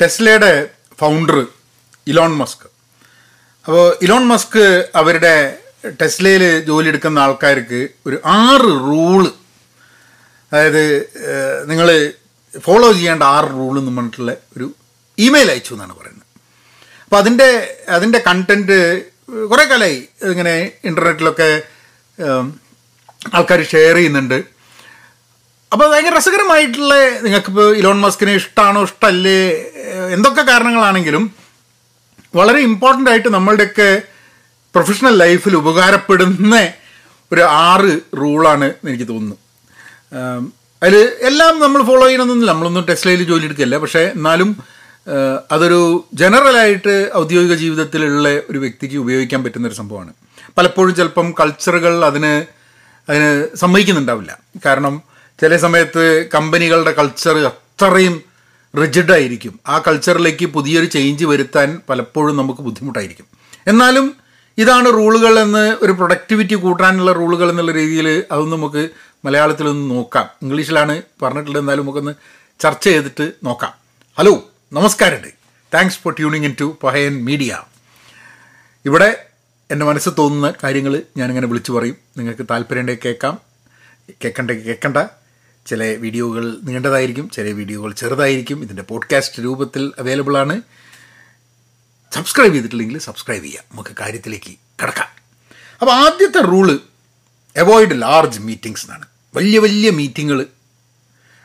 ടെസ്ലയുടെ founder Elon Musk. അപ്പോൾ Elon Musk അവരുടെ ടെസ്ലയിൽ ജോലി എടുക്കുന്ന ആൾക്കാർക്ക് ഒരു ആറ് റൂൾ. അതായത് നിങ്ങൾ ഫോളോ ചെയ്യേണ്ട ആറ് റൂൾ എന്ന് പറഞ്ഞിട്ടുള്ള ഒരു ഇമെയിൽ അയച്ചു എന്നാണ് പറയുന്നത്. അപ്പോൾ അതിന്റെ അതിന്റെ കണ്ടന്റ് കുറേ കാലമായി ഇങ്ങനെ ഇന്റർനെറ്റിലൊക്കെ ആൾക്കാർ ഷെയർ ചെയ്യുന്നുണ്ട്. അപ്പോൾ ഭയങ്കര രസകരമായിട്ടുള്ള നിങ്ങൾക്കിപ്പോൾ ഇലോൺ മസ്കിനെ ഇഷ്ടമാണോ ഇഷ്ടമല്ലേ എന്തൊക്കെ കാരണങ്ങളാണെങ്കിലും വളരെ ഇമ്പോർട്ടന്റ് ആയിട്ട് നമ്മളുടെയൊക്കെ പ്രൊഫഷണൽ ലൈഫിൽ ഉപകാരപ്പെടുന്ന ഒരു ആറ് റൂളാണ് എനിക്ക് തോന്നുന്നു. അതിൽ എല്ലാം നമ്മൾ ഫോളോ ചെയ്യണമെന്നില്ല നമ്മളൊന്നും ടെസ്ലയിൽ ജോലി എടുക്കില്ല പക്ഷേ എന്നാലും അതൊരു ജനറലായിട്ട് ഔദ്യോഗിക ജീവിതത്തിലുള്ള ഒരു വ്യക്തിക്ക് ഉപയോഗിക്കാൻ പറ്റുന്ന ഒരു സംഭവമാണ്. പലപ്പോഴും ചിലപ്പം കൾച്ചറുകൾ അതിന് അതിന് സമ്മതിക്കുന്നുണ്ടാവില്ല. കാരണം ചില സമയത്ത് കമ്പനികളുടെ കൾച്ചർ അത്രയും റിജിഡായിരിക്കും ആ കൾച്ചറിലേക്ക് പുതിയൊരു ചേഞ്ച് വരുത്താൻ പലപ്പോഴും നമുക്ക് ബുദ്ധിമുട്ടായിരിക്കും. എന്നാലും ഇതാണ് റൂളുകൾ എന്ന് ഒരു പ്രൊഡക്ടിവിറ്റി കൂട്ടാനുള്ള റൂളുകൾ എന്നുള്ള രീതിയിൽ അതൊന്ന് നമുക്ക് മലയാളത്തിലൊന്ന് നോക്കാം. ഇംഗ്ലീഷിലാണ് പറഞ്ഞിട്ടുള്ളത്. എന്നാലും നമുക്കൊന്ന് ചർച്ച ചെയ്തിട്ട് നോക്കാം. ഹലോ നമസ്കാരമുണ്ട് thanks for tuning in to Pahayan media ഇവിടെ എന്റെ മനസ്സ് തോന്നുന്ന കാര്യങ്ങൾ ഞാനിങ്ങനെ വിളിച്ചു പറയും. നിങ്ങൾക്ക് താല്പര്യമുണ്ടെങ്കിൽ കേൾക്കാം. കേൾക്കണ്ടെങ്കിൽ കേൾക്കണ്ട. ചില വീഡിയോകൾ നീണ്ടതായിരിക്കും ചില വീഡിയോകൾ ചെറുതായിരിക്കും. ഇതിന്റെ പോഡ്കാസ്റ്റ് രൂപത്തിൽ അവൈലബിൾ ആണ്. സബ്സ്ക്രൈബ് ചെയ്തിട്ടില്ലെങ്കിൽ സബ്സ്ക്രൈബ് ചെയ്യുക. നമുക്ക് കാര്യത്തിലേക്ക് കിടക്കാം. അപ്പോൾ ആദ്യത്തെ റൂൾ അവോയ്ഡ് ലാർജ് മീറ്റിങ്സ് എന്നാണ്. വലിയ വലിയ മീറ്റിങ്ങുകൾ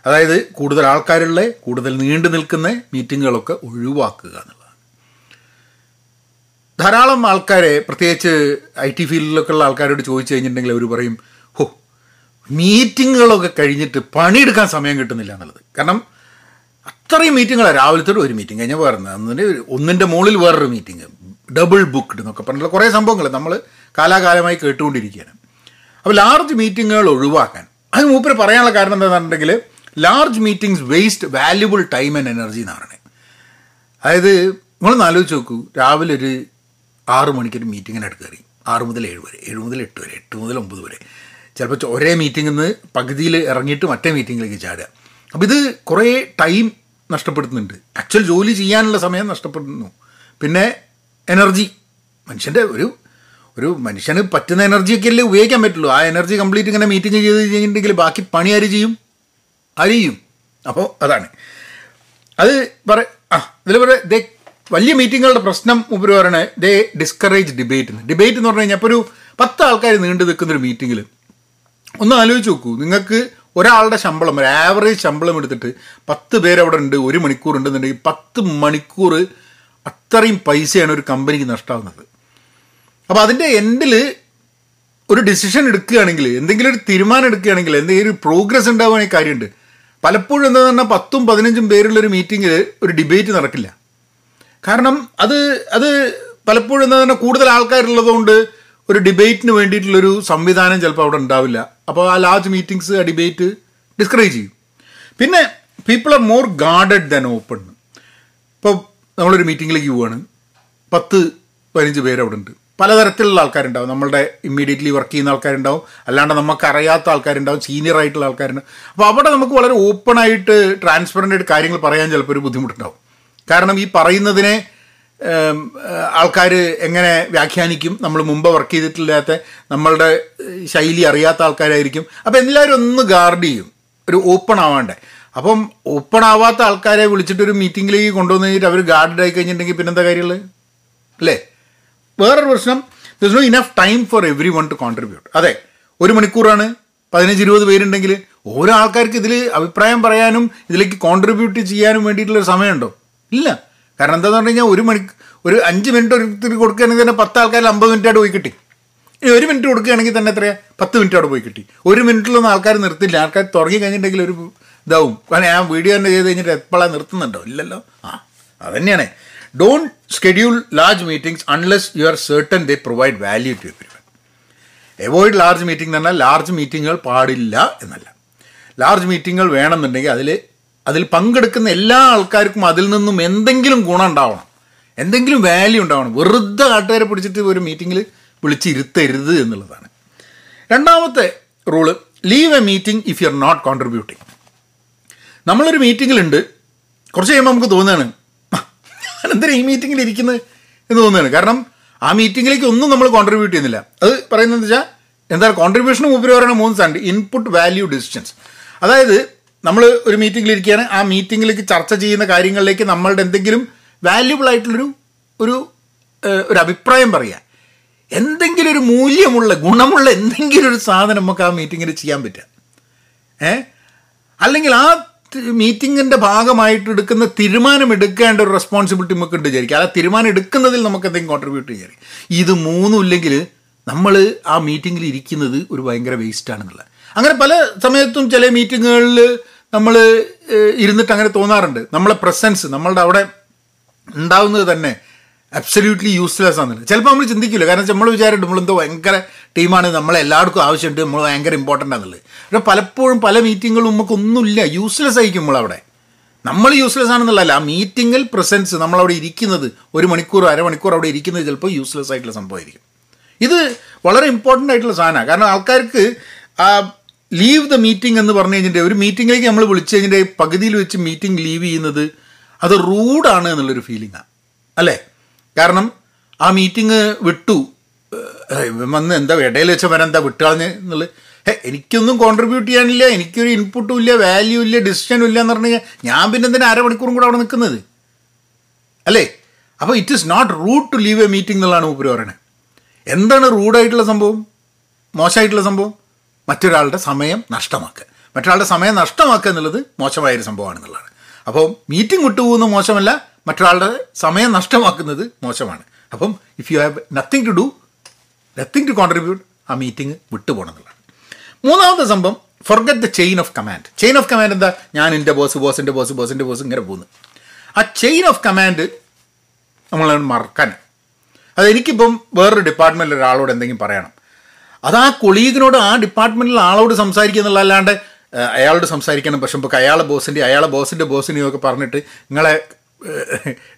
അതായത് കൂടുതൽ ആൾക്കാരുള്ള കൂടുതൽ നീണ്ടു നിൽക്കുന്ന മീറ്റിങ്ങുകളൊക്കെ ഒഴിവാക്കുക എന്നുള്ളതാണ്. ധാരാളം ആൾക്കാരെ പ്രത്യേകിച്ച് ഐ ടി ഫീൽഡിലൊക്കെ ഉള്ള ആൾക്കാരോട് ചോദിച്ചു കഴിഞ്ഞിട്ടുണ്ടെങ്കിൽ അവർ പറയും മീറ്റിങ്ങുകളൊക്കെ കഴിഞ്ഞിട്ട് പണിയെടുക്കാൻ സമയം കിട്ടുന്നില്ല എന്നുള്ളത്. കാരണം അത്രയും മീറ്റിങ്ങുകളാണ് രാവിലത്തെ ഒരു മീറ്റിംഗ്. കഴിഞ്ഞാൽ വേറെ അതിന് ഒന്നിന്റെ മുകളിൽ വേറൊരു മീറ്റിംഗ്. ഡബിൾ ബുക്ക്ഡ് എന്നൊക്കെ പറഞ്ഞിട്ടുള്ള കുറേ സംഭവങ്ങൾ നമ്മൾ കാലാകാലമായി കേട്ടുകൊണ്ടിരിക്കുകയാണ്. അപ്പോൾ ലാർജ് മീറ്റിങ്ങുകൾ ഒഴിവാക്കാൻ. അത് മൂപ്പര് പറയാനുള്ള കാരണം എന്താണെന്നുണ്ടെങ്കിൽ large meetings waste valuable time and energy എന്ന് പറയുന്നത് അതായത് നിങ്ങളൊന്ന് ആലോചിച്ച് നോക്കൂ. രാവിലെ ഒരു ആറ് മണിക്കൊരു മീറ്റിങ്ങിനായിട്ട് കയറി. ആറ് മുതൽ ഏഴ് വരെ. ഏഴ് മുതൽ എട്ട് വരെ. എട്ട് മുതൽ ഒമ്പത് വരെ. ചിലപ്പോൾ ഒരേ മീറ്റിംഗിൽ നിന്ന് പകുതിയിൽ ഇറങ്ങിയിട്ട് മറ്റേ മീറ്റിങ്ങിലേക്ക് ചാടുക. അപ്പോൾ ഇത് കുറേ ടൈം നഷ്ടപ്പെടുത്തുന്നുണ്ട്. ആക്ച്വൽ ജോലി ചെയ്യാനുള്ള സമയം നഷ്ടപ്പെടുന്നു. പിന്നെ എനർജി മനുഷ്യന്റെ ഒരു ഒരു മനുഷ്യന് പറ്റുന്ന എനർജിയൊക്കെ അല്ലേ ഉപയോഗിക്കാൻ പറ്റുള്ളൂ. ആ എനർജി കംപ്ലീറ്റ് ഇങ്ങനെ മീറ്റിംഗ് ചെയ്ത് കഴിഞ്ഞിട്ടുണ്ടെങ്കിൽ ബാക്കി പണി ആര് ചെയ്യും? ചെയ്യും? അപ്പോൾ അതാണ്. അത് പറ ആ ഇതിൽ പറ ദേ വലിയ മീറ്റിങ്ങുകളുടെ പ്രശ്നം ഉപരി പറയണേ ദേ ഡിസ്കറേജ് ഡിബേറ്റ് ഡിബേറ്റ് എന്ന് പറഞ്ഞു കഴിഞ്ഞാൽ ഇപ്പോൾ ഒരു പത്ത് ആൾക്കാർ നീണ്ടു നിൽക്കുന്ന ഒരു മീറ്റിങ്ങിൽ ഒന്ന് ആലോചിച്ച് നോക്കൂ. നിങ്ങൾക്ക് ഒരാളുടെ ശമ്പളം ഒരു ആവറേജ് ശമ്പളം എടുത്തിട്ട് പത്ത് പേരവിടെ ഉണ്ട് ഒരു മണിക്കൂർ ഉണ്ടെന്നുണ്ടെങ്കിൽ പത്ത് മണിക്കൂർ അത്രയും പൈസയാണ് ഒരു കമ്പനിക്ക് നഷ്ടമാകുന്നത് അപ്പോൾ അതിന്റെ എൻഡിൽ ഒരു ഡിസിഷൻ എടുക്കുകയാണെങ്കിൽ എന്തെങ്കിലും ഒരു തീരുമാനം എടുക്കുകയാണെങ്കിൽ എന്തെങ്കിലും ഒരു പ്രോഗ്രസ് ഉണ്ടാവുകയാണെങ്കിൽ കാര്യമുണ്ട്. പലപ്പോഴും എന്താ പറഞ്ഞാൽ പത്തും പതിനഞ്ചും പേരുള്ളൊരു മീറ്റിങ്ങിൽ ഒരു ഡിബേറ്റ് നടക്കില്ല. കാരണം അത് അത് പലപ്പോഴും എന്താ പറഞ്ഞാൽ കൂടുതൽ ആൾക്കാരുള്ളതുകൊണ്ട് ഒരു ഡിബേറ്റിന് വേണ്ടിയിട്ടുള്ളൊരു സംവിധാനം ചിലപ്പോൾ അവിടെ ഉണ്ടാവില്ല. അപ്പോൾ ആ ലാർജ് മീറ്റിങ്സ് ആ ഡിബേറ്റ് ഡിസ്ക്രൈബ് ചെയ്യും. പിന്നെ people are more guarded than open ഇപ്പോൾ നമ്മളൊരു മീറ്റിങ്ങിലേക്ക് പോവാണ്. പത്ത് പതിനഞ്ച് പേര് അവിടെ ഉണ്ട്. പലതരത്തിലുള്ള ആൾക്കാരുണ്ടാവും. നമ്മളുടെ ഇമ്മീഡിയറ്റ്ലി വർക്ക് ചെയ്യുന്ന ആൾക്കാരുണ്ടാവും. അല്ലാണ്ട് നമുക്ക് അറിയാത്ത ആൾക്കാരുണ്ടാവും. സീനിയർ ആയിട്ടുള്ള ആൾക്കാരുണ്ടാവും അപ്പോൾ അവിടെ നമുക്ക് വളരെ ഓപ്പൺ ആയിട്ട് ട്രാൻസ്പെറന്റ് ആയിട്ട് കാര്യങ്ങൾ പറയാൻ ചിലപ്പോൾ ഒരു ബുദ്ധിമുട്ടുണ്ടാവും. കാരണം ഈ പറയുന്നതിനെ ആൾക്കാർ എങ്ങനെ വ്യാഖ്യാനിക്കും? നമ്മൾ മുമ്പ് വർക്ക് ചെയ്തിട്ടില്ലാത്ത നമ്മളുടെ ശൈലി അറിയാത്ത ആൾക്കാരായിരിക്കും. അപ്പോൾ എല്ലാവരും ഒന്ന് ഗാർഡ് ചെയ്യും. ഒരു ഓപ്പൺ ആവാണ്ടേ. അപ്പം ഓപ്പൺ ആവാത്ത ആൾക്കാരെ വിളിച്ചിട്ട് ഒരു മീറ്റിങ്ങിലേക്ക് കൊണ്ടുവന്ന് കഴിഞ്ഞിട്ട് അവർ ഗാർഡഡ് ആയി കഴിഞ്ഞിട്ടുണ്ടെങ്കിൽ പിന്നെന്താ കാര്യമുള്ളത്? അല്ലേ? വേറൊരു പ്രശ്നം this no enough time for every one to contribute അതെ ഒരു മണിക്കൂറാണ്. പതിനഞ്ച് ഇരുപത് പേരുണ്ടെങ്കിൽ ഓരോ ആൾക്കാർക്ക് ഇതിൽ അഭിപ്രായം പറയാനും ഇതിലേക്ക് കോൺട്രിബ്യൂട്ട് ചെയ്യാനും വേണ്ടിയിട്ടുള്ള സമയമുണ്ടോ? ഇല്ല. കാരണം എന്താന്ന് പറഞ്ഞു കഴിഞ്ഞാൽ ഒരു മണി ഒരു അഞ്ച് മിനിറ്റ് ഒരു കൊടുക്കുകയാണെങ്കിൽ തന്നെ പത്ത് ആൾക്കാർ അമ്പത് മിനിറ്റ് പോയി കിട്ടി. ഇനി ഒരു മിനിറ്റ് കൊടുക്കുകയാണെങ്കിൽ തന്നെ എത്രയാ? പത്ത് മിനിറ്റ് അവിടെ പോയി കിട്ടി. ഒരു മിനിറ്റിലൊന്നും ആൾക്കാർ നിർത്തില്ല. ആൾക്കാർ തുടങ്ങി കഴിഞ്ഞിട്ടുണ്ടെങ്കിൽ ഒരു ഇതാവും. കാരണം ഞാൻ വീഡിയോ തന്നെ ചെയ്ത് കഴിഞ്ഞിട്ട് എപ്പോഴാണ് നിർത്തുന്നുണ്ടോ? ഇല്ലല്ലോ. ആ അതന്നെയാണ്. Don't schedule large meetings unless you are certain they provide value to every avoid large meeting എന്ന് പറഞ്ഞാൽ ലാർജ് മീറ്റിങ്ങുകൾ പാടില്ല എന്നല്ല. ലാർജ് മീറ്റിങ്ങുകൾ വേണമെന്നുണ്ടെങ്കിൽ അതിൽ അതിൽ പങ്കെടുക്കുന്ന എല്ലാ ആൾക്കാർക്കും അതിൽ നിന്നും എന്തെങ്കിലും ഗുണം ഉണ്ടാവണം. എന്തെങ്കിലും വാല്യൂ ഉണ്ടാവണം. വെറുതെ കാട്ടുകാരെ പിടിച്ചിട്ട് ഒരു മീറ്റിങ്ങിൽ വിളിച്ചിരുത്തരുത് എന്നുള്ളതാണ്. രണ്ടാമത്തെ rule leave a meeting if you are not contributing നമ്മളൊരു മീറ്റിങ്ങിലുണ്ട് കുറച്ച് കഴിയുമ്പോൾ നമുക്ക് തോന്നുകയാണ് ഞാനെന്തിനാ ഈ മീറ്റിങ്ങിൽ ഇരിക്കുന്നത് എന്ന് തോന്നുകയാണ്. കാരണം ആ മീറ്റിങ്ങിലേക്ക് ഒന്നും നമ്മൾ കോൺട്രിബ്യൂട്ട് ചെയ്യുന്നില്ല. അത് പറയുന്നത് വെച്ചാൽ എന്താ കോൺട്രിബ്യൂഷന് ഉപരി പറയുന്ന മൂന്ന് സാൻഡ് ഇൻപുട്ട് വാല്യൂ ഡിസിഷൻസ് അതായത് നമ്മൾ ഒരു മീറ്റിങ്ങിൽ ഇരിക്കുകയാണ്. ആ മീറ്റിങ്ങിലേക്ക് ചർച്ച ചെയ്യുന്ന കാര്യങ്ങളിലേക്ക് നമ്മളുടെ എന്തെങ്കിലും വാല്യുബിൾ ആയിട്ടുള്ളൊരു ഒരു ഒരു അഭിപ്രായം പറയുക എന്തെങ്കിലും ഒരു മൂല്യമുള്ള ഗുണമുള്ള എന്തെങ്കിലും ഒരു സാധനം നമുക്ക് ആ മീറ്റിങ്ങിൽ ചെയ്യാൻ പറ്റുക. ഏ? അല്ലെങ്കിൽ ആ മീറ്റിങ്ങിന്റെ ഭാഗമായിട്ട് എടുക്കുന്ന തീരുമാനം എടുക്കേണ്ട ഒരു റെസ്പോൺസിബിലിറ്റി നമുക്ക് ഉണ്ട് വിചാരിക്കുക. ആ തീരുമാനം എടുക്കുന്നതിൽ നമുക്ക് എന്തെങ്കിലും കോൺട്രിബ്യൂട്ട് ചെയ്യാം ഇത് മൂന്നും ഇല്ലെങ്കിൽ നമ്മൾ ആ മീറ്റിങ്ങിൽ ഇരിക്കുന്നത് ഒരു ഭയങ്കര വേസ്റ്റ് ആണെന്നുള്ളത്. അങ്ങനെ പല സമയത്തും ചില മീറ്റിങ്ങുകളിൽ നമ്മൾ ഇരുന്നിട്ട് അങ്ങനെ തോന്നാറുണ്ട്. നമ്മളെ പ്രസൻസ് നമ്മളുടെ അവിടെ ഉണ്ടാവുന്നത് തന്നെ അബ്സല്യൂട്ട്ലി യൂസ്ലെസ് ആണെന്നില്ല ചിലപ്പോൾ നമ്മൾ ചിന്തിക്കില്ല. കാരണം നമ്മൾ വിചാരിക്കും നമ്മളെന്തോ ഭയങ്കര ടീമാണ് നമ്മളെ എല്ലാവർക്കും ആവശ്യമുണ്ട്. നമ്മൾ ഭയങ്കര ഇമ്പോർട്ടന്റ് ആണെന്നുള്ളത്. പക്ഷേ പലപ്പോഴും പല മീറ്റിങ്ങുകളും നമുക്കൊന്നുമില്ല യൂസ്ലെസ് ആയിരിക്കും നമ്മളവിടെ. നമ്മൾ യൂസ്ലെസ് ആണെന്നുള്ളതല്ല. ആ മീറ്റിങ്ങിൽ പ്രസൻസ് നമ്മളവിടെ ഇരിക്കുന്നത് ഒരു മണിക്കൂർ അരമണിക്കൂർ അവിടെ ഇരിക്കുന്നത് ചിലപ്പോൾ യൂസ്ലെസ് ആയിട്ടുള്ള സംഭവമായിരിക്കും. ഇത് വളരെ ഇമ്പോർട്ടന്റ് ആയിട്ടുള്ള സാധനമാണ്. കാരണം ആൾക്കാർക്ക് ലീവ് ദ മീറ്റിംഗ് എന്ന് പറഞ്ഞു കഴിഞ്ഞിട്ട് ഒരു മീറ്റിങ്ങിലേക്ക് നമ്മൾ വിളിച്ചു കഴിഞ്ഞിട്ട് പകുതിയിൽ വെച്ച് മീറ്റിംഗ് ലീവ് ചെയ്യുന്നത് അത് റൂഡാണ് എന്നുള്ളൊരു ഫീലിംഗാണ് അല്ലേ? കാരണം ആ മീറ്റിംഗ് വിട്ടു. വന്ന് എന്താ ഇടയിൽ വെച്ച വരാൻ എന്താ വിട്ടുകളഞ്ഞ് എന്നുള്ളത്? ഏ എനിക്കൊന്നും കോൺട്രിബ്യൂട്ട് ചെയ്യാനില്ല എനിക്കൊരു ഇൻപുട്ടും ഇല്ല വാല്യൂ ഇല്ല ഡിസിഷനും ഇല്ല എന്ന് പറഞ്ഞു കഴിഞ്ഞാൽ ഞാൻ പിന്നെ എന്തിനാ അരമണിക്കൂറും കൂടെ അവിടെ നിൽക്കുന്നത്? അല്ലേ? അപ്പോൾ it is not rude to leave a meeting എന്നുള്ളതാണ് ഉപരി പറയുന്നത് എന്താണ് റൂഡായിട്ടുള്ള സംഭവം? മോശമായിട്ടുള്ള സംഭവം? മറ്റൊരാളുടെ സമയം നഷ്ടമാക്കുക. മറ്റൊരാളുടെ സമയം നഷ്ടമാക്കുക എന്നുള്ളത് മോശമായൊരു സംഭവമാണെന്നുള്ളതാണ് അപ്പോൾ മീറ്റിംഗ് വിട്ടുപോകുന്നത് മോശമല്ല മറ്റൊരാളുടെ സമയം നഷ്ടമാക്കുന്നത് മോശമാണ്. അപ്പം if you have nothing to do nothing to contribute ആ മീറ്റിംഗ് വിട്ടുപോകണം എന്നുള്ളതാണ്. മൂന്നാമത്തെ സംഭവം forget the chain of command chain of command എന്താ? ഞാൻ എന്റെ ബോസ് ബോസിന്റെ ബോസ് ബോസിന്റെ ബോസ് ഇങ്ങനെ പോകുന്നു. ആ ചെയിൻ ഓഫ് കമാൻഡ് നമ്മൾ മറക്കാൻ. അത് എനിക്കിപ്പം വേറൊരു ഡിപ്പാർട്ട്മെന്റിൽ ഒരാളോട് എന്തെങ്കിലും പറയണം. അത് ആ കൊളീഗിനോട് ആ ഡിപ്പാർട്ട്മെന്റിൽ ആളോട് സംസാരിക്കുക എന്നുള്ളതല്ലാണ്ട് അയാളോട് സംസാരിക്കണം. പക്ഷെ നമുക്ക് അയാളെ ബോസിന്റെ അയാളെ ബോസിന്റെ ബോസിനെയും ഒക്കെ പറഞ്ഞിട്ട് നിങ്ങളെ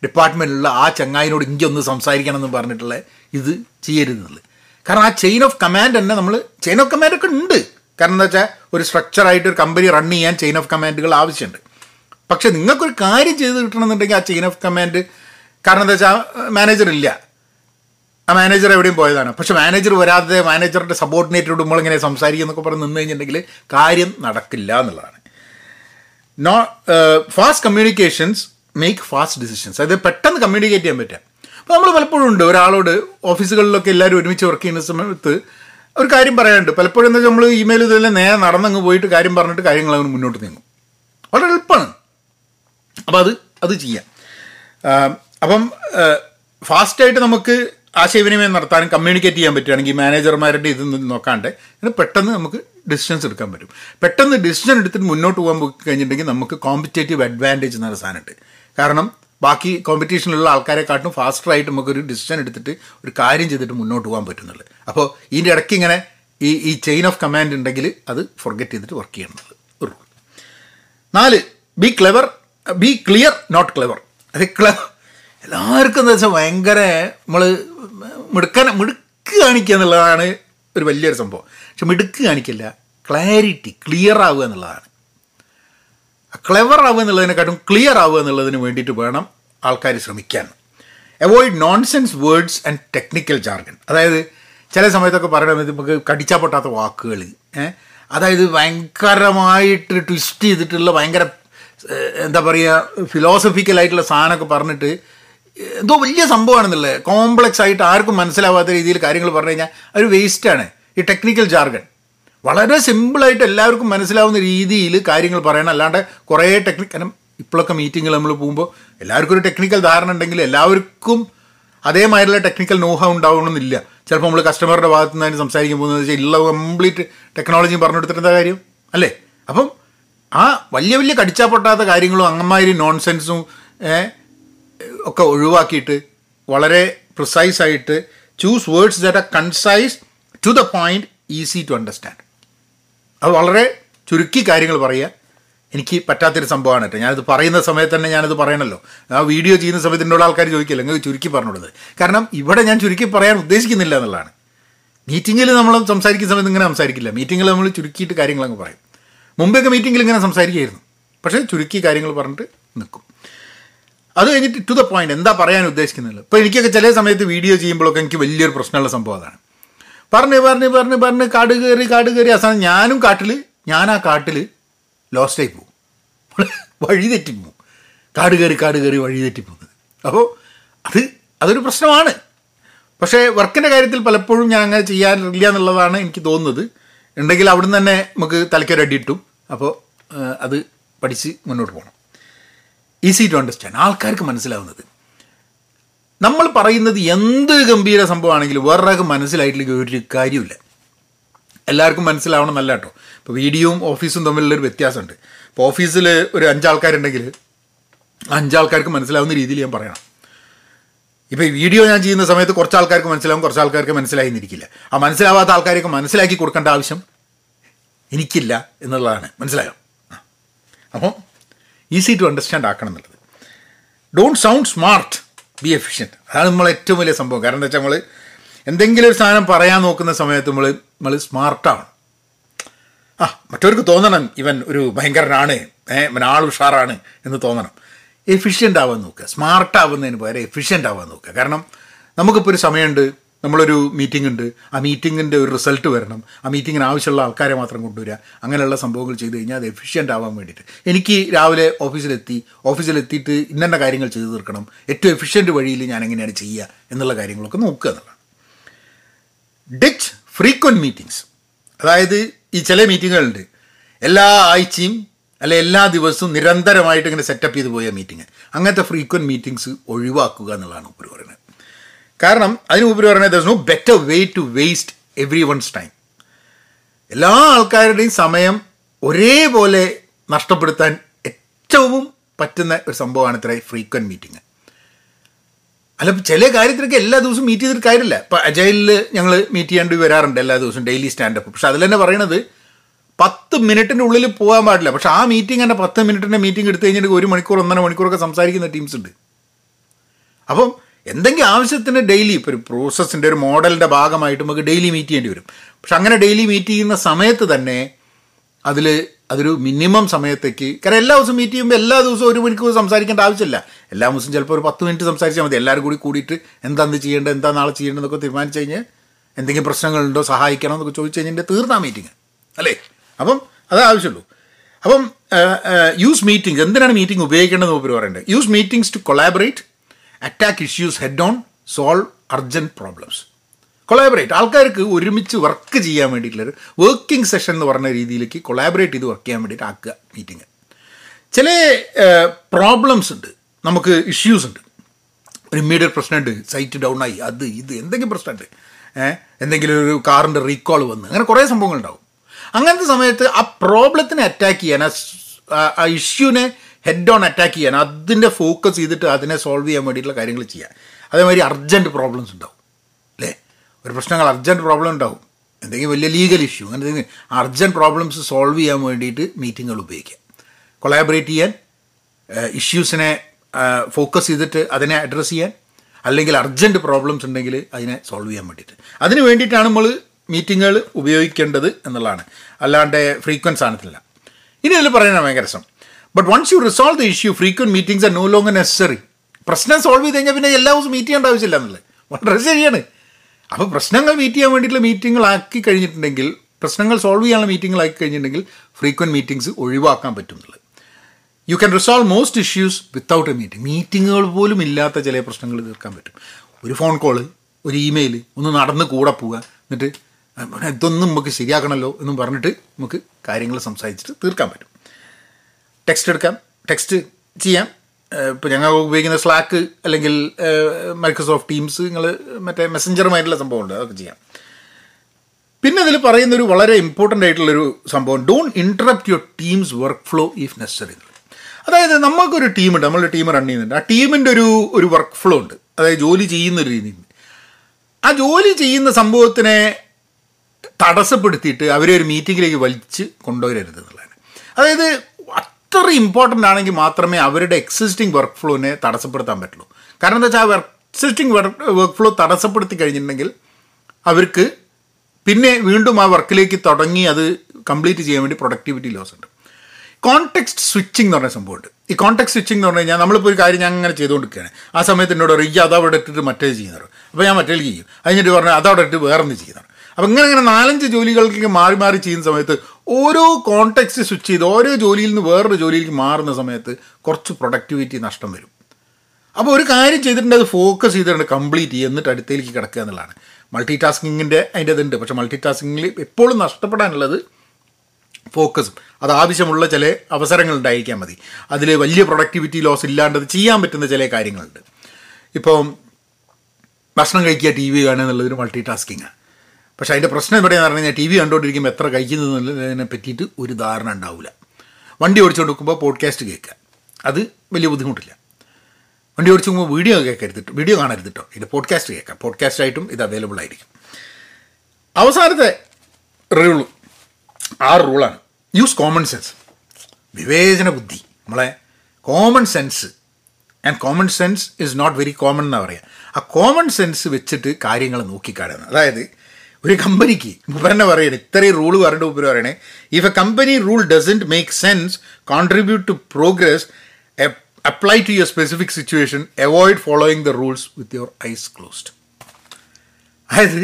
ഡിപ്പാർട്ട്മെന്റിലുള്ള ആ ചങ്ങായിനോട് ഇഞ്ചൊന്ന് സംസാരിക്കണം എന്ന് പറഞ്ഞിട്ടുള്ള ഇത് ചെയ്യരുതെന്നുള്ളത് കാരണം ആ ചെയിൻ ഓഫ് കമാൻഡ് തന്നെ നമ്മൾ ചെയിൻ ഓഫ് കമാൻഡ് ഒക്കെ ഉണ്ട്. കാരണം എന്താ വെച്ചാൽ ഒരു സ്ട്രക്ചറായിട്ട് ഒരു കമ്പനി റൺ ചെയ്യാൻ ചെയിൻ ഓഫ് കമാൻഡുകൾ ആവശ്യമുണ്ട്. പക്ഷെ നിങ്ങൾക്കൊരു കാര്യം ചെയ്ത് കിട്ടണമെന്നുണ്ടെങ്കിൽ ആ ചെയിൻ ഓഫ് കമാൻഡ് കാരണം എന്താ വെച്ചാൽ മാനേജർ ഇല്ല. ആ മാനേജർ എവിടെയും പോയതാണ്. പക്ഷെ മാനേജർ വരാതെ മാനേജറിന്റെ സബോർഡിനേറ്റോട് നമ്മളിങ്ങനെ സംസാരിക്കുക എന്നൊക്കെ പറഞ്ഞ് നിന്ന് കഴിഞ്ഞിട്ടുണ്ടെങ്കിൽ കാര്യം നടക്കില്ല എന്നുള്ളതാണ്. No fast communications make fast decisions അതായത് പെട്ടെന്ന് കമ്മ്യൂണിക്കേറ്റ് ചെയ്യാൻ പറ്റുക. അപ്പോൾ നമ്മൾ പലപ്പോഴും ഉണ്ട് ഒരാളോട് ഓഫീസുകളിലൊക്കെ എല്ലാവരും ഒരുമിച്ച് വർക്ക് ചെയ്യുന്ന സമയത്ത് ഒരു കാര്യം പറയാനുണ്ട്. പലപ്പോഴും എന്താ നമ്മൾ ഇമെയിൽ ഇതെല്ലാം നേരെ നടന്നങ്ങ് പോയിട്ട് കാര്യം പറഞ്ഞിട്ട് കാര്യങ്ങൾ അങ്ങ് മുന്നോട്ട് നീങ്ങും. വളരെ എളുപ്പമാണ്. അപ്പോൾ അത് അത് ചെയ്യാം. അപ്പം ഫാസ്റ്റായിട്ട് നമുക്ക് ആശയവിനിമയം നടത്താനും കമ്മ്യൂണിക്കേറ്റ് ചെയ്യാൻ പറ്റുകയാണെങ്കിൽ മാനേജർമാരുടെ ഇത് നോക്കാണ്ട് ഇത് പെട്ടെന്ന് നമുക്ക് ഡിസിഷൻസ് എടുക്കാൻ പറ്റും. പെട്ടെന്ന് ഡിസിഷൻ എടുത്തിട്ട് മുന്നോട്ട് പോകാൻ കഴിഞ്ഞിട്ടുണ്ടെങ്കിൽ നമുക്ക് കോമ്പറ്റേറ്റീവ് അഡ്വാന്റേജ് എന്നൊരു സാധനമുണ്ട്. കാരണം ബാക്കി കോമ്പറ്റീഷനിലുള്ള ആൾക്കാരെക്കാട്ടും ഫാസ്റ്ററായിട്ട് നമുക്കൊരു ഡിസിഷൻ എടുത്തിട്ട് ഒരു കാര്യം ചെയ്തിട്ട് മുന്നോട്ട് പോകാൻ പറ്റുന്നുള്ളൂ. അപ്പോൾ ഇതിന്റെ ഇടയ്ക്ക് ഇങ്ങനെ ഈ ഈ ചെയിൻ ഓഫ് കമാൻഡ് ഉണ്ടെങ്കിൽ അത് ഫൊർഗറ്റ് ചെയ്തിട്ട് വർക്ക് ചെയ്യണം എന്നുള്ളത് ഒരു നാല് be clever be clear not clever അത് ക്ലെവർ എല്ലാവർക്കും എന്താ വെച്ചാൽ ഭയങ്കര നമ്മൾ മിടുക്കൻ മിടുക്ക് കാണിക്കുക എന്നുള്ളതാണ് ഒരു വലിയൊരു സംഭവം. പക്ഷെ മിടുക്ക് കാണിക്കില്ല. ക്ലാരിറ്റി ക്ലിയർ ആവുക എന്നുള്ളതാണ്. ക്ലെവർ ആവുക എന്നുള്ളതിനെക്കാട്ടും ക്ലിയർ ആവുക എന്നുള്ളതിന് വേണ്ടിയിട്ട് വേണം ആൾക്കാർ ശ്രമിക്കാൻ. Avoid nonsense words and technical jargon അതായത് ചില സമയത്തൊക്കെ പറയണത് നമുക്ക് കടിച്ചാൽ പൊട്ടാത്ത വാക്കുകൾ അതായത് ഭയങ്കരമായിട്ട് ട്വിസ്റ്റ് ചെയ്തിട്ടുള്ള ഭയങ്കര എന്താ പറയുക ഫിലോസഫിക്കലായിട്ടുള്ള സാധനമൊക്കെ പറഞ്ഞിട്ട് എന്തോ വലിയ സംഭവമാണെന്നുള്ളത്. കോംപ്ലക്സ് ആയിട്ട് ആർക്കും മനസ്സിലാവാത്ത രീതിയിൽ കാര്യങ്ങൾ പറഞ്ഞു കഴിഞ്ഞാൽ ഒരു വേസ്റ്റാണ് ഈ ടെക്നിക്കൽ ജാർഗൺ വളരെ സിമ്പിളായിട്ട് എല്ലാവർക്കും മനസ്സിലാവുന്ന രീതിയിൽ കാര്യങ്ങൾ പറയണം. അല്ലാണ്ട് കുറേ ടെക്നിക് കാരണം ഇപ്പോഴൊക്കെ മീറ്റിങ്ങിൽ നമ്മൾ പോകുമ്പോൾ എല്ലാവർക്കും ഒരു ടെക്നിക്കൽ ധാരണ ഉണ്ടെങ്കിൽ എല്ലാവർക്കും അതേമാതിരിയുള്ള ടെക്നിക്കൽ നോഹ ഉണ്ടാവണമെന്നില്ല. ചിലപ്പോൾ നമ്മൾ കസ്റ്റമറുടെ ഭാഗത്ത് നിന്ന് സംസാരിക്കാൻ പോകുന്നത് വെച്ചാൽ ഉള്ള കംപ്ലീറ്റ് ടെക്നോളജിയും പറഞ്ഞു കൊടുത്തിട്ട് എന്താ കാര്യം? അല്ലേ? അപ്പം ആ വലിയ വലിയ കടിച്ചാൽ പൊട്ടാത്ത കാര്യങ്ങളും അങ്ങന്മാരി നോൺസെൻസും ഒക്കെ ഒഴിവാക്കിയിട്ട് വളരെ പ്രിസൈസ് ആയിട്ട് choose words that are concise to the point easy to understand അത് വളരെ ചുരുക്കി കാര്യങ്ങൾ പറയുക. എനിക്ക് പറ്റാത്തൊരു സംഭവമാണ് കേട്ടോ. ഞാനത് പറയുന്ന സമയത്ത് തന്നെ ഞാനത് പറയണല്ലോ. ആ വീഡിയോ ചെയ്യുന്ന സമയത്ത് എന്നോട് ആൾക്കാർ ചോദിക്കില്ല. എങ്കിൽ ചുരുക്കി പറഞ്ഞുകൊടുത്തത്. കാരണം ഇവിടെ ഞാൻ ചുരുക്കി പറയാൻ ഉദ്ദേശിക്കുന്നില്ല എന്നുള്ളതാണ്. മീറ്റിങ്ങിൽ നമ്മൾ സംസാരിക്കുന്ന സമയത്ത് ഇങ്ങനെ സംസാരിക്കില്ല. മീറ്റിങ്ങിൽ നമ്മൾ ചുരുക്കിയിട്ട് കാര്യങ്ങളങ്ങ് പറയും. മുമ്പൊക്കെ മീറ്റിങ്ങിൽ ഇങ്ങനെ സംസാരിക്കുകയായിരുന്നു പക്ഷേ ചുരുക്കി കാര്യങ്ങൾ പറഞ്ഞിട്ട് നിൽക്കും. അത് കഴിഞ്ഞിട്ട് ടു ദ പോയിന്റ് എന്താ പറയാൻ ഉദ്ദേശിക്കുന്നില്ല ഇപ്പോൾ എനിക്കൊക്കെ ചില സമയത്ത് വീഡിയോ ചെയ്യുമ്പോഴൊക്കെ എനിക്ക് വലിയൊരു പ്രശ്നമുള്ള സംഭവം അതാണ്. പറഞ്ഞ് പറഞ്ഞ് പറഞ്ഞ് പറഞ്ഞ് കാട് കയറി കാട് കയറി. അവസാനം ഞാനും കാട്ടിൽ ഞാൻ ആ കാട്ടിൽ ലോസ്റ്റായി പോകും. വഴി തെറ്റിപ്പോവും കാട് കയറി കാട് കയറി വഴി തെറ്റിപ്പോകുന്നത്. അപ്പോൾ അത് അതൊരു പ്രശ്നമാണ്. പക്ഷേ വർക്കിന്റെ കാര്യത്തിൽ പലപ്പോഴും ഞാൻ അങ്ങനെ ചെയ്യാറില്ല എന്നുള്ളതാണ് എനിക്ക് തോന്നുന്നത്. ഉണ്ടെങ്കിൽ അവിടുന്ന് തന്നെ നമുക്ക് തലയ്ക്കൊരടി ഇട്ടും. അപ്പോൾ അത് പഠിച്ച് മുന്നോട്ട് പോകണം. Easy to understand. ആൾക്കാർക്ക് മനസ്സിലാവുന്നത്. നമ്മൾ പറയുന്നത് എന്ത് ഗംഭീര സംഭവമാണെങ്കിലും വേറൊരാൾക്ക് മനസ്സിലായിട്ടില്ലെങ്കിൽ ഒരു കാര്യമില്ല എല്ലാവർക്കും മനസ്സിലാവണം എന്നല്ല കേട്ടോ ഇപ്പോൾ വീഡിയോയും ഓഫീസും തമ്മിലുള്ളൊരു വ്യത്യാസമുണ്ട്. ഇപ്പോൾ ഓഫീസിൽ ഒരു അഞ്ചാൾക്കാരുണ്ടെങ്കിൽ അഞ്ചാൾക്കാർക്ക് മനസ്സിലാവുന്ന രീതിയിൽ ഞാൻ പറയണം. ഇപ്പോൾ ഈ വീഡിയോ ഞാൻ ചെയ്യുന്ന സമയത്ത് കുറച്ച് ആൾക്കാർക്ക് മനസ്സിലാവും കുറച്ച് ആൾക്കാർക്ക് മനസ്സിലായി എന്നിരിക്കില്ല ആ മനസ്സിലാവാത്ത ആൾക്കാർക്ക് മനസ്സിലാക്കി കൊടുക്കേണ്ട ആവശ്യം എനിക്കില്ല എന്നുള്ളതാണ്. മനസ്സിലായോ? അപ്പോൾ ഈസി ടു അണ്ടർസ്റ്റാൻഡ് ആക്കണം എന്നുള്ളത്. Don't sound smart be efficient അതാണ് നമ്മൾ ഏറ്റവും വലിയ സംഭവം. കാരണം എന്താ വെച്ചാൽ നമ്മൾ എന്തെങ്കിലും ഒരു സാധനം പറയാൻ നോക്കുന്ന സമയത്ത് നമ്മൾ നമ്മൾ സ്മാർട്ടാണ് ആ മറ്റവർക്ക് തോന്നണം ഇവൻ ഒരു ഭയങ്കരനാണ് ഇവൻ ആൾ ഉഷാറാണ് എന്ന് തോന്നണം. എഫിഷ്യന്റ് ആവാൻ നോക്കുക. സ്മാർട്ട് ആവുന്നതിന് പകരം എഫിഷ്യന്റ് ആവാൻ നോക്കുക. കാരണം നമുക്കിപ്പോൾ ഒരു സമയമുണ്ട്. നമ്മളൊരു മീറ്റിംഗ് ഉണ്ട്. ആ മീറ്റിങ്ങിന്റെ ഒരു റിസൾട്ട് വരണം. ആ മീറ്റിങ്ങിന് ആവശ്യമുള്ള ആൾക്കാരെ മാത്രം കൊണ്ടുവരിക. അങ്ങനെയുള്ള സംഭവങ്ങൾ ചെയ്ത് കഴിഞ്ഞാൽ അത് എഫിഷ്യന്റ് ആവാൻ വേണ്ടിയിട്ട്. എനിക്ക് രാവിലെ ഓഫീസിലെത്തി ഓഫീസിലെത്തിയിട്ട് ഇന്നെ കാര്യങ്ങൾ ചെയ്തു തീർക്കണം. ഏറ്റവും എഫിഷ്യന്റ് വഴിയിൽ ഞാൻ എങ്ങനെയാണ് ചെയ്യുക എന്നുള്ള കാര്യങ്ങളൊക്കെ നോക്കുക എന്നുള്ളതാണ്. ഡിച്ച് ഫ്രീക്വന്റ് മീറ്റിങ്സ് അതായത് ഈ ചില മീറ്റിങ്ങുകളുണ്ട് എല്ലാ ആഴ്ചയും അല്ലെ എല്ലാ ദിവസവും നിരന്തരമായിട്ട് ഇങ്ങനെ സെറ്റപ്പ് ചെയ്ത് പോയ മീറ്റിംഗ് അങ്ങനത്തെ ഫ്രീക്വന്റ് മീറ്റിങ്സ് ഒഴിവാക്കുക എന്നുള്ളതാണ് ഒരു പറയുന്നത്. കാരണം അതിന് ഉപരി പറഞ്ഞാൽ there no better way to waste every one's time എല്ലാ ആൾക്കാരുടെയും സമയം ഒരേപോലെ നഷ്ടപ്പെടുത്താൻ ഏറ്റവും പറ്റുന്ന ഒരു സംഭവമാണ് ഇത്ര ഫ്രീക്വന്റ് മീറ്റിംഗ് അല്ല ചില കാര്യത്തിലൊക്കെ എല്ലാ ദിവസവും മീറ്റ് ചെയ്തിട്ട് കാര്യമില്ല. ഇപ്പം അജൈലിൽ ഞങ്ങൾ മീറ്റ് ചെയ്യേണ്ടി വരാറുണ്ട് എല്ലാ ദിവസവും ഡെയിലി സ്റ്റാൻഡപ്പ് പക്ഷെ അതിൽ തന്നെ പറയണത് പത്ത് മിനിറ്റിന്റെ ഉള്ളിൽ പോകാൻ പാടില്ല. പക്ഷെ ആ മീറ്റിംഗ് തന്നെ പത്ത് മിനിറ്റിന്റെ മീറ്റിംഗ് എടുത്തു കഴിഞ്ഞിട്ട് ഒരു മണിക്കൂർ ഒന്നര മണിക്കൂറൊക്കെ സംസാരിക്കുന്ന ടീംസ് ഉണ്ട്. അപ്പം എന്തെങ്കിലും ആവശ്യത്തിന് ഡെയിലി ഇപ്പോൾ ഒരു പ്രോസസ്സിന്റെ ഒരു മോഡലിന്റെ ഭാഗമായിട്ട് നമുക്ക് ഡെയിലി മീറ്റ് ചെയ്യേണ്ടി വരും. പക്ഷെ അങ്ങനെ ഡെയിലി മീറ്റ് ചെയ്യുന്ന സമയത്ത് തന്നെ അതിൽ അതൊരു മിനിമം സമയത്തേക്ക് കാരണം എല്ലാ ദിവസവും മീറ്റ് ചെയ്യുമ്പോൾ എല്ലാ ദിവസവും ഒരു മണിക്കൂർ സംസാരിക്കേണ്ട ആവശ്യമില്ല. എല്ലാ ദിവസവും ചിലപ്പോൾ ഒരു പത്ത് മിനിറ്റ് സംസാരിച്ചാൽ മതി. എല്ലാവരും കൂടി കൂടിയിട്ട് എന്താന്ന് ചെയ്യേണ്ടത് എന്താ നാളെ ചെയ്യേണ്ടതെന്നൊക്കെ തീരുമാനിച്ചു കഴിഞ്ഞാൽ എന്തെങ്കിലും പ്രശ്നങ്ങളുണ്ടോ സഹായിക്കണം എന്നൊക്കെ ചോദിച്ചു കഴിഞ്ഞാൽ തീർന്നാ മീറ്റിംഗ് അല്ലേ? അപ്പം അത് ആവശ്യമുള്ളൂ. അപ്പം യൂസ് മീറ്റിംഗ് എന്തിനാണ് മീറ്റിംഗ് ഉപയോഗിക്കേണ്ടതെന്ന് ഉപരി പറയേണ്ടത് use meetings to collaborate attack issues head on solve urgent problems collaborate ആൾക്കാർക്ക് ഒരുമിച്ച് വർക്ക് ചെയ്യാൻ വേണ്ടിയിട്ടുള്ളൊരു വർക്കിംഗ് സെഷൻ എന്ന് പറഞ്ഞ രീതിയിലേക്ക് കൊളാബറേറ്റ് ചെയ്ത് വർക്ക് ചെയ്യാൻ വേണ്ടിയിട്ട് ആക്കുക മീറ്റിംഗ് ചില പ്രോബ്ലംസ് ഉണ്ട്. നമുക്ക് ഇഷ്യൂസ് ഉണ്ട്. ഒരു ഇമ്മീഡിയറ്റ് പ്രശ്നമുണ്ട് സൈറ്റ് ഡൗൺ ആയി. അത് ഇത് എന്തെങ്കിലും പ്രശ്നമുണ്ട് എന്തെങ്കിലും ഒരു കാറിന്റെ റീകോൾ വന്ന്. അങ്ങനെ കുറേ സംഭവങ്ങളുണ്ടാവും അങ്ങനത്തെ സമയത്ത് ആ പ്രോബ്ലത്തിനെ അറ്റാക്ക് ചെയ്യാൻ ആ ഇഷ്യൂനെ ഹെഡ് ഓൺ അറ്റാക്ക് ചെയ്യാൻ അതിന്റെ ഫോക്കസ് ചെയ്തിട്ട് അതിനെ സോൾവ് ചെയ്യാൻ വേണ്ടിയിട്ടുള്ള കാര്യങ്ങൾ ചെയ്യാം അതേമാതിരി അർജന്റ് പ്രോബ്ലംസ് ഉണ്ടാവും. അല്ലേ? ഒരു പ്രശ്നങ്ങൾ അർജന്റ് പ്രോബ്ലം ഉണ്ടാവും. എന്തെങ്കിലും വലിയ ലീഗൽ ഇഷ്യൂ അങ്ങനെ എന്തെങ്കിലും അർജന്റ് പ്രോബ്ലംസ് സോൾവ് ചെയ്യാൻ വേണ്ടിയിട്ട് മീറ്റിങ്ങുകൾ ഉപയോഗിക്കാം. കൊളാബറേറ്റ് ചെയ്യാൻ ഇഷ്യൂസിനെ ഫോക്കസ് ചെയ്തിട്ട് അതിനെ അഡ്രസ്സ് ചെയ്യാൻ അല്ലെങ്കിൽ അർജന്റ് പ്രോബ്ലംസ് ഉണ്ടെങ്കിൽ അതിനെ സോൾവ് ചെയ്യാൻ വേണ്ടിയിട്ട്. അതിന് വേണ്ടിയിട്ടാണ് നമ്മൾ മീറ്റിങ്ങുകൾ ഉപയോഗിക്കേണ്ടത് എന്നുള്ളതാണ്. അല്ലാണ്ട് ഫ്രീക്വൻസ് ആണത്തില്ല ഇനി അതിൽ പറയുന്നത് ഭയങ്കര രസം. But once you resolve the issue frequent meetings are no longer necessary പ്രശ്നം സോൾവ് ചെയ്ത് കഴിഞ്ഞാൽ പിന്നെ എല്ലാ ദിവസവും മീറ്റ് ചെയ്യേണ്ട ആവശ്യമില്ല എന്നുള്ളത്. വളരെ ശരിയാണ്. അപ്പോൾ പ്രശ്നങ്ങൾ മീറ്റ് ചെയ്യാൻ വേണ്ടിയിട്ടുള്ള മീറ്റിങ്ങുകളാക്കി കഴിഞ്ഞിട്ടുണ്ടെങ്കിൽ പ്രശ്നങ്ങൾ സോൾവ് ചെയ്യാനുള്ള മീറ്റിങ്ങുകളാക്കി കഴിഞ്ഞിട്ടുണ്ടെങ്കിൽ ഫ്രീക്വന്റ് മീറ്റിംഗ്സ് ഒഴിവാക്കാൻ പറ്റും എന്നുള്ളത്. You can resolve most issues without a meeting മീറ്റിങ്ങുകൾ പോലും ഇല്ലാത്ത ചില പ്രശ്നങ്ങൾ തീർക്കാൻ പറ്റും. ഒരു ഫോൺ കോൾ ഒരു ഇമെയിൽ ഒന്ന് നടന്ന് കൂടെ പോവുക എന്നിട്ട് ഇതൊന്നും നമുക്ക് ശരിയാക്കണമല്ലോ എന്നും പറഞ്ഞിട്ട് നമുക്ക് കാര്യങ്ങൾ സംസാരിച്ചിട്ട് തീർക്കാൻ പറ്റും. ടെക്സ്റ്റ് എടുക്കാം. ടെക്സ്റ്റ് ചെയ്യാം. ഇപ്പോൾ ഞങ്ങൾ ഉപയോഗിക്കുന്ന സ്ലാക്ക് അല്ലെങ്കിൽ മൈക്രോസോഫ്റ്റ് ടീംസ് നിങ്ങൾ മറ്റേ മെസ്സഞ്ചറുമായിട്ടുള്ള സംഭവമുണ്ട്. അതൊക്കെ ചെയ്യാം. പിന്നെ അതിൽ പറയുന്നൊരു വളരെ ഇമ്പോർട്ടന്റ് ആയിട്ടുള്ളൊരു സംഭവം. Don't interrupt your team's work flow if necessary അതായത് നമുക്കൊരു ടീമുണ്ട് നമ്മളൊരു ടീം റൺ ചെയ്യുന്നുണ്ട്. ആ ടീമിന്റെ ഒരു ഒരു വർക്ക് ഫ്ലോ ഉണ്ട്. അതായത് ജോലി ചെയ്യുന്ന ഒരു രീതി ആ ജോലി ചെയ്യുന്ന സംഭവത്തിനെ തടസ്സപ്പെടുത്തിയിട്ട് അവരെ ഒരു മീറ്റിങ്ങിലേക്ക് വലിച്ച് കൊണ്ടുവരരുത് എന്നുള്ളതാണ്. അതായത് അത്ര ഇമ്പോർട്ടന്റ് ആണെങ്കിൽ മാത്രമേ അവരുടെ എക്സിസ്റ്റിംഗ് വർക്ക് ഫ്ലോനെ തടസ്സപ്പെടുത്താൻ പറ്റുള്ളൂ. കാരണം എന്താ വെച്ചാൽ ആ എക്സിസ്റ്റിംഗ് വർക്ക് ഫ്ലോ തടസ്സപ്പെടുത്തി കഴിഞ്ഞിട്ടുണ്ടെങ്കിൽ അവർക്ക് പിന്നെ വീണ്ടും ആ വർക്കിലേക്ക് തുടങ്ങി അത് കംപ്ലീറ്റ് ചെയ്യാൻ വേണ്ടി പ്രൊഡക്ടിവിറ്റി ലോസ് ഉണ്ട്. കോൺടെക്സ്റ്റ് സ്വിച്ചിങ് എന്ന് പറഞ്ഞ സംഭവമുണ്ട് ഈ കോണ്ടെക്സ്റ്റ് സ്വിച്ചിങ് എന്ന് പറഞ്ഞു കഴിഞ്ഞാൽ നമ്മളിപ്പോൾ ഒരു കാര്യം ഞാൻ അങ്ങനെ ചെയ്തുകൊണ്ടിരിക്കുകയാണ്. ആ സമയത്ത് എന്നോട് പറയും ഈ അതവിടെ ഇട്ടിട്ട് മറ്റേ ചെയ്യുന്നത് അപ്പോൾ ഞാൻ മറ്റേ ചെയ്യും. അതിനിട്ട് പറഞ്ഞാൽ അതവിടെ ഇട്ട് വേറൊന്ന് ചെയ്യുന്നത് അപ്പോൾ ഇങ്ങനെ ഇങ്ങനെ നാലഞ്ച് ജോലികൾക്ക് മാറി മാറി ചെയ്യുന്ന സമയത്ത് ഓരോ കോണ്ടെക്സ്റ്റ് സ്വിച്ച് ചെയ്ത് ഓരോ ജോലിയിൽ നിന്ന് വേറൊരു ജോലിയിലേക്ക് മാറുന്ന സമയത്ത് കുറച്ച് പ്രൊഡക്ടിവിറ്റി നഷ്ടം വരും. അപ്പോൾ ഒരു കാര്യം ചെയ്തിട്ടുണ്ട് അത് ഫോക്കസ് ചെയ്തിട്ടുണ്ട് കംപ്ലീറ്റ് ചെയ്യുക എന്നിട്ട് അടുത്തേക്ക് കിടക്കുക എന്നുള്ളതാണ്. മൾട്ടി ടാസ്കിങ്ങിന്റെ അതിന്റെ ഇതുണ്ട്. പക്ഷേ മൾട്ടി ടാസ്കിങ്ങിൽ എപ്പോഴും നഷ്ടപ്പെടാനുള്ളത് ഫോക്കസും അത് ആവശ്യമുള്ള ചില അവസരങ്ങൾ ഉണ്ടായിരിക്കാൻ മതി. അതിൽ വലിയ പ്രൊഡക്ടിവിറ്റി ലോസ് ഇല്ലാണ്ടത് ചെയ്യാൻ പറ്റുന്ന ചില കാര്യങ്ങളുണ്ട്. ഇപ്പം ഭക്ഷണം കഴിക്കുക ടി വി കാണുക എന്നുള്ളതൊരു മൾട്ടി ടാസ്കിങ്ങാണ് പക്ഷേ അതിന്റെ പ്രശ്നം എവിടെയാണെന്ന് പറഞ്ഞു കഴിഞ്ഞാൽ ടി വി കണ്ടുകൊണ്ടിരിക്കുമ്പോൾ എത്ര കഴിക്കുന്നത് എന്നുള്ളതിനെ പറ്റിയിട്ട് ഒരു ധാരണ ഉണ്ടാവില്ല വണ്ടി ഓടിച്ചുകൊണ്ട് നോക്കുമ്പോൾ പോഡ്കാസ്റ്റ് കേൾക്കുക. അത് വലിയ ബുദ്ധിമുട്ടില്ല. വണ്ടി ഓടിച്ചു പോകുമ്പോൾ വീഡിയോ കേൾക്കരുത് വീഡിയോ കാണരുത് കേട്ടോ ഇത് പോഡ്കാസ്റ്റ് കേൾക്കാം. പോഡ്കാസ്റ്റ് ആയിട്ടും ഇത് അവൈലബിൾ ആയിരിക്കും. അവസാനത്തെ റൂൾ ആറ് റൂളാണ് യൂസ് കോമൺ സെൻസ് വിവേചന ബുദ്ധി. നമ്മളെ common sense and common sense is not very common എന്നാണ് പറയുക ആ കോമൺ സെൻസ് വെച്ചിട്ട് കാര്യങ്ങൾ നോക്കിക്കാടുന്നത് അതായത് ഒരു കമ്പനിക്ക് മുമ്പ് തന്നെ പറയണേ ഇത്രയും റൂൾ പറഞ്ഞിട്ട് മുപ്പര് പറയണേ. If a company rule doesn't make sense contribute to progress apply to your specific situation avoid following the rules with your eyes closed അതായത്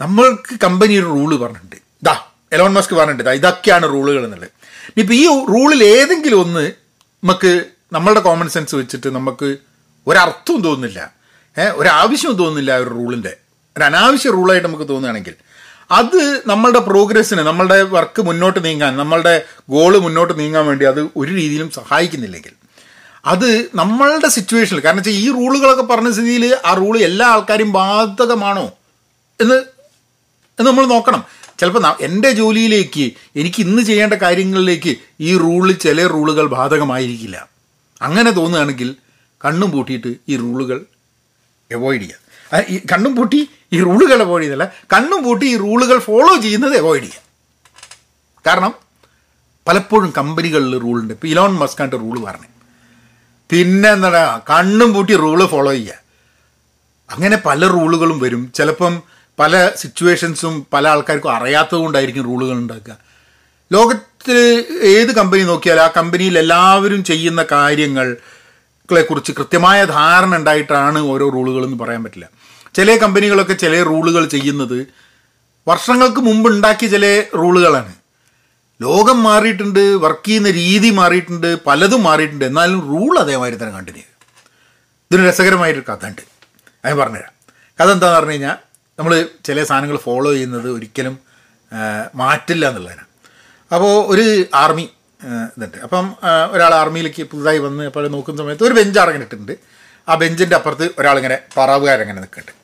നമ്മൾക്ക് കമ്പനി ഒരു റൂൾ പറഞ്ഞിട്ടുണ്ട്. ഇതാ എലോൺ മസ്ക് പറഞ്ഞിട്ടുണ്ട്. ഇതാ ഇതൊക്കെയാണ് റൂളുകൾ എന്നുള്ളത്. ഇനിയിപ്പോൾ ഈ റൂളിൽ ഏതെങ്കിലും ഒന്ന് നമുക്ക് നമ്മളുടെ കോമൺ സെൻസ് വെച്ചിട്ട് നമുക്ക് ഒരർത്ഥവും തോന്നുന്നില്ല. ഏഹ് ഒരാവശ്യവും തോന്നുന്നില്ല ഒരു റൂളിന്റെ ഒരു അനാവശ്യ റൂളായിട്ട് നമുക്ക് തോന്നുകയാണെങ്കിൽ അത് നമ്മളുടെ പ്രോഗ്രസ്സിന് നമ്മളുടെ വർക്ക് മുന്നോട്ട് നീങ്ങാൻ നമ്മളുടെ ഗോൾ മുന്നോട്ട് നീങ്ങാൻ വേണ്ടി അത് ഒരു രീതിയിലും സഹായിക്കുന്നില്ലെങ്കിൽ അത് നമ്മളുടെ സിറ്റുവേഷനിൽ കാരണം വെച്ചാൽ ഈ റൂളുകളൊക്കെ പറഞ്ഞ സ്ഥിതിയിൽ ആ റൂൾ എല്ലാ ആൾക്കാരും ബാധകമാണോ എന്ന് എന്ന് നമ്മൾ നോക്കണം. ചിലപ്പോൾ എന്റെ ജോലിയിലേക്ക് എനിക്ക് ഇന്ന് ചെയ്യേണ്ട കാര്യങ്ങളിലേക്ക് ഈ റൂളിൽ ചില റൂളുകൾ ബാധകമായിരിക്കില്ല. അങ്ങനെ തോന്നുകയാണെങ്കിൽ കണ്ണും പൂട്ടിയിട്ട് ഈ റൂളുകൾ അവോയ്ഡ് ഈ കണ്ണും പൂട്ടി ഈ റൂളുകൾ അവോയ്ഡ് ചെയ്തല്ല കണ്ണും പൂട്ടി ഈ റൂളുകൾ ഫോളോ ചെയ്യുന്നത് അവോയ്ഡ് ചെയ്യുക കാരണം പലപ്പോഴും കമ്പനികളിൽ റൂളുണ്ട്. ഇപ്പോൾ ഇലോൺ മസ്കാന്റെ റൂൾ പറഞ്ഞു. പിന്നെ എന്താ കണ്ണും പൂട്ടി റൂൾ ഫോളോ ചെയ്യുക അങ്ങനെ പല റൂളുകളും വരും. ചിലപ്പം പല സിറ്റുവേഷൻസും പല ആൾക്കാർക്കും അറിയാത്തത് കൊണ്ടായിരിക്കും റൂളുകൾ ഉണ്ടാക്കുക. ലോകത്തിൽ ഏത് കമ്പനി നോക്കിയാലും ആ കമ്പനിയിൽ എല്ലാവരും ചെയ്യുന്ന കാര്യങ്ങളെ കുറിച്ച് കൃത്യമായ ധാരണ ഉണ്ടായിട്ടാണ് ഓരോ റൂളുകളെന്ന് പറയാൻ പറ്റില്ല. ചില കമ്പനികളൊക്കെ ചില റൂളുകൾ ചെയ്യുന്നത് വർഷങ്ങൾക്ക് മുമ്പ് ഉണ്ടാക്കിയ ചില റൂളുകളാണ്. ലോകം മാറിയിട്ടുണ്ട് വർക്ക് ചെയ്യുന്ന രീതി മാറിയിട്ടുണ്ട് പലതും മാറിയിട്ടുണ്ട്. എന്നാലും റൂൾ അതേമാതിരി തന്നെ കണ്ടിന്യൂ ചെയ്യും. ഇതിന് രസകരമായിട്ടൊരു കഥ ഉണ്ട്. അത് പറഞ്ഞുതരാം. കഥ എന്താണെന്ന് പറഞ്ഞു കഴിഞ്ഞാൽ നമ്മൾ ചില സാധനങ്ങൾ ഫോളോ ചെയ്യുന്നത് ഒരിക്കലും മാറ്റില്ല എന്നുള്ളതിനാണ് അപ്പോൾ ഒരു ആർമി ഇതുണ്ട്. അപ്പം ഒരാൾ ആർമിയിലേക്ക് പുതുതായി വന്ന് അപ്പോൾ നോക്കുന്ന സമയത്ത് ഒരു ബെഞ്ച് ഇട്ടിട്ടുണ്ട്. ആ ബെഞ്ചിന്റെ അപ്പുറത്ത് ഒരാളിങ്ങനെ പറവുകാരങ്ങനെ നിൽക്കുന്നുണ്ട്.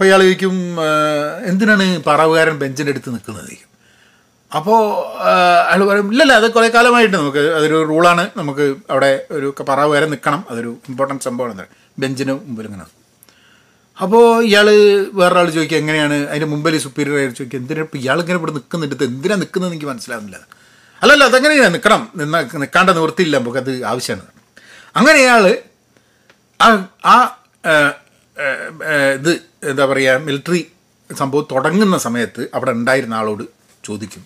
അപ്പോൾ ഇയാൾ ചോദിക്കും എന്തിനാണ് പറവുകാരൻ ബെഞ്ചിന്റെ അടുത്ത് നിൽക്കുന്നത്? അപ്പോൾ അയാൾ പറയും ഇല്ലല്ല അത് കുറേ കാലമായിട്ട് നമുക്ക് അതൊരു റൂളാണ്. നമുക്ക് അവിടെ ഒരു പറവുകാരൻ നിൽക്കണം. അതൊരു ഇമ്പോർട്ടന്റ് സംഭവമാണ്. ബെഞ്ചിന് മുമ്പിൽ ഇങ്ങനെ അപ്പോൾ ഇയാൾ വേറൊരാൾ ചോദിക്കുക എങ്ങനെയാണ്? അതിന്റെ മുമ്പിൽ സുപ്പീരിയർ ആയിട്ട് ചോദിക്കുക എന്തിനാണ് ഇപ്പോൾ ഇയാൾ ഇങ്ങനെ ഇവിടെ നിൽക്കുന്നിടത്ത് എന്തിനാണ് നിൽക്കുന്നത് എനിക്ക് മനസ്സിലാവുന്നില്ല. അല്ലല്ല അതെങ്ങനെയാണ് നിൽക്കണം. നിന്ന നിൽക്കാണ്ട നിവൃത്തിയില്ല. നമുക്കത് ആവശ്യമാണ്. അങ്ങനെ ഇയാൾ ആ ഇത് എന്താ പറയുക മിലിറ്ററി സംഭവം തുടങ്ങുന്ന സമയത്ത് അവിടെ ഉണ്ടായിരുന്ന ആളോട് ചോദിക്കും.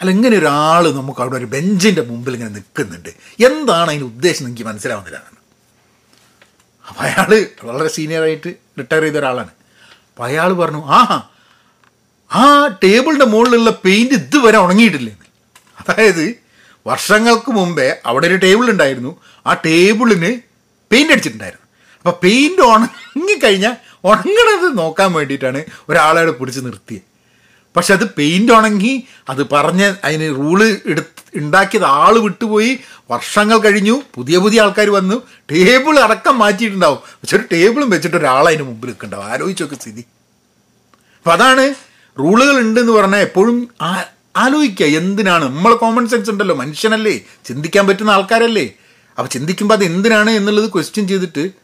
അല്ല ഇങ്ങനെ ഒരാൾ നമുക്ക് അവിടെ ഒരു ബെഞ്ചിന്റെ മുമ്പിൽ ഇങ്ങനെ നിൽക്കുന്നുണ്ട്. എന്താണ് അതിന്റെ ഉദ്ദേശം എനിക്ക് മനസ്സിലാവുന്നില്ല. അപ്പം അപ്പോൾ അയാൾ വളരെ സീനിയറായിട്ട് റിട്ടയർ ചെയ്ത ഒരാളാണ്. അപ്പോൾ അയാൾ പറഞ്ഞു ആഹാ ആ ടേബിളിന്റെ മുകളിലുള്ള പെയിന്റ് ഇതുവരെ ഉണങ്ങിയിട്ടില്ലേ? അതായത് വർഷങ്ങൾക്ക് മുമ്പേ അവിടെ ഒരു ടേബിൾ ഉണ്ടായിരുന്നു. ആ ടേബിളിന് പെയിന്റ് അടിച്ചിട്ടുണ്ടായിരുന്നു. അപ്പോൾ പെയിന്റ് ഉണങ്ങിക്കഴിഞ്ഞാൽ ഉണങ്ങണത് നോക്കാൻ വേണ്ടിയിട്ടാണ് ഒരാളെ പിടിച്ച് നിർത്തിയത് പക്ഷെ അത് പെയിന്റ് ഉണങ്ങി അത് പറഞ്ഞ് അതിന് റൂൾ എടുത്ത് ഉണ്ടാക്കിയത് ആൾ വിട്ടുപോയി. വർഷങ്ങൾ കഴിഞ്ഞു പുതിയ പുതിയ ആൾക്കാർ വന്നു. ടേബിൾ അടക്കം മാറ്റിയിട്ടുണ്ടാവും. പക്ഷെ ഒരു ടേബിളും വെച്ചിട്ട് ഒരാളതിന് മുമ്പിൽ നിൽക്കണ്ടാവും. ആലോചിച്ചൊക്കെ സ്ഥിതി. അപ്പം അതാണ് റൂളുകൾ ഉണ്ടെന്ന് പറഞ്ഞാൽ എപ്പോഴും ആലോചിക്കുക. എന്തിനാണ്? നമ്മൾ കോമൺ സെൻസ് ഉണ്ടല്ലോ. മനുഷ്യനല്ലേ. ചിന്തിക്കാൻ പറ്റുന്ന ആൾക്കാരല്ലേ. അപ്പോൾ ചിന്തിക്കുമ്പോൾ അത് എന്തിനാണ് എന്നുള്ളത് ക്വസ്റ്റ്യൻ ചെയ്തിട്ട്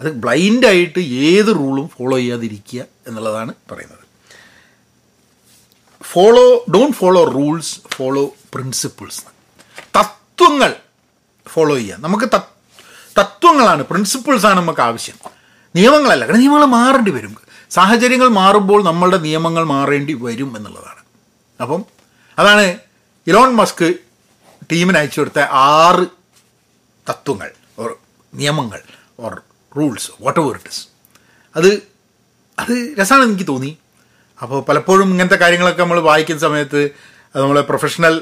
അത് ബ്ലൈൻഡായിട്ട് ഏത് റൂളും ഫോളോ ചെയ്യാതിരിക്കുക എന്നുള്ളതാണ് പറയുന്നത്. Follow don't follow rules follow principles തത്വങ്ങൾ ഫോളോ ചെയ്യുക. നമുക്ക് തത്- തത്വങ്ങളാണ് പ്രിൻസിപ്പിൾസാണ് നമുക്ക് ആവശ്യം. നിയമങ്ങളല്ല കാരണം നിയമങ്ങൾ മാറേണ്ടി വരും. സാഹചര്യങ്ങൾ മാറുമ്പോൾ നമ്മളുടെ നിയമങ്ങൾ മാറേണ്ടി വരും എന്നുള്ളതാണ്. അപ്പം അതാണ് ഇലോൺ മസ്ക് ടീമിന് അയച്ചു കൊടുത്ത ആറ് തത്വങ്ങൾ ഓർ നിയമങ്ങൾ or rules whatever it is അത് അത് രസമാണ് എനിക്ക് തോന്നി. അപ്പോൾ പലപ്പോഴും ഇങ്ങനത്തെ കാര്യങ്ങളൊക്കെ നമ്മൾ വായിക്കുന്ന സമയത്ത് അത് നമ്മളെ പ്രൊഫഷണൽ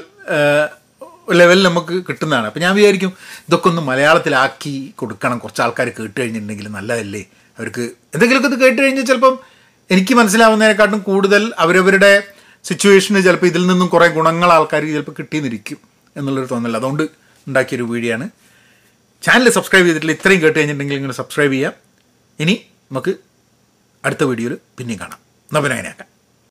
ലെവലിൽ നമുക്ക് കിട്ടുന്നതാണ്. അപ്പോൾ ഞാൻ വിചാരിക്കും ഇതൊക്കെ ഒന്ന് മലയാളത്തിലാക്കി കൊടുക്കണം. കുറച്ച് ആൾക്കാർ കേട്ട് കഴിഞ്ഞിട്ടുണ്ടെങ്കിൽ നല്ലതല്ലേ? അവർക്ക് എന്തെങ്കിലുമൊക്കെ ഇത് കേട്ട് കഴിഞ്ഞാൽ ചിലപ്പം എനിക്ക് മനസ്സിലാവുന്നതിനെക്കാട്ടും കൂടുതൽ അവരവരുടെ സിറ്റുവേഷന് ചിലപ്പോൾ ഇതിൽ നിന്നും കുറേ ഗുണങ്ങൾ ആൾക്കാർക്ക് ചിലപ്പോൾ കിട്ടിയെന്നിരിക്കും എന്നുള്ളൊരു തോന്നൽ. അതുകൊണ്ട് ഉണ്ടാക്കിയൊരു വീഡിയോ ആണ് ചാനൽ സബ്സ്ക്രൈബ് ചെയ്തിട്ടില്ല ഇത്രയും കേട്ട് കഴിഞ്ഞിട്ടുണ്ടെങ്കിൽ നിങ്ങൾ സബ്സ്ക്രൈബ് ചെയ്യാം. ഇനി നമുക്ക് അടുത്ത വീഡിയോയിൽ പിന്നെയും കാണാം. എന്നാൽ അങ്ങനെയാക്കാം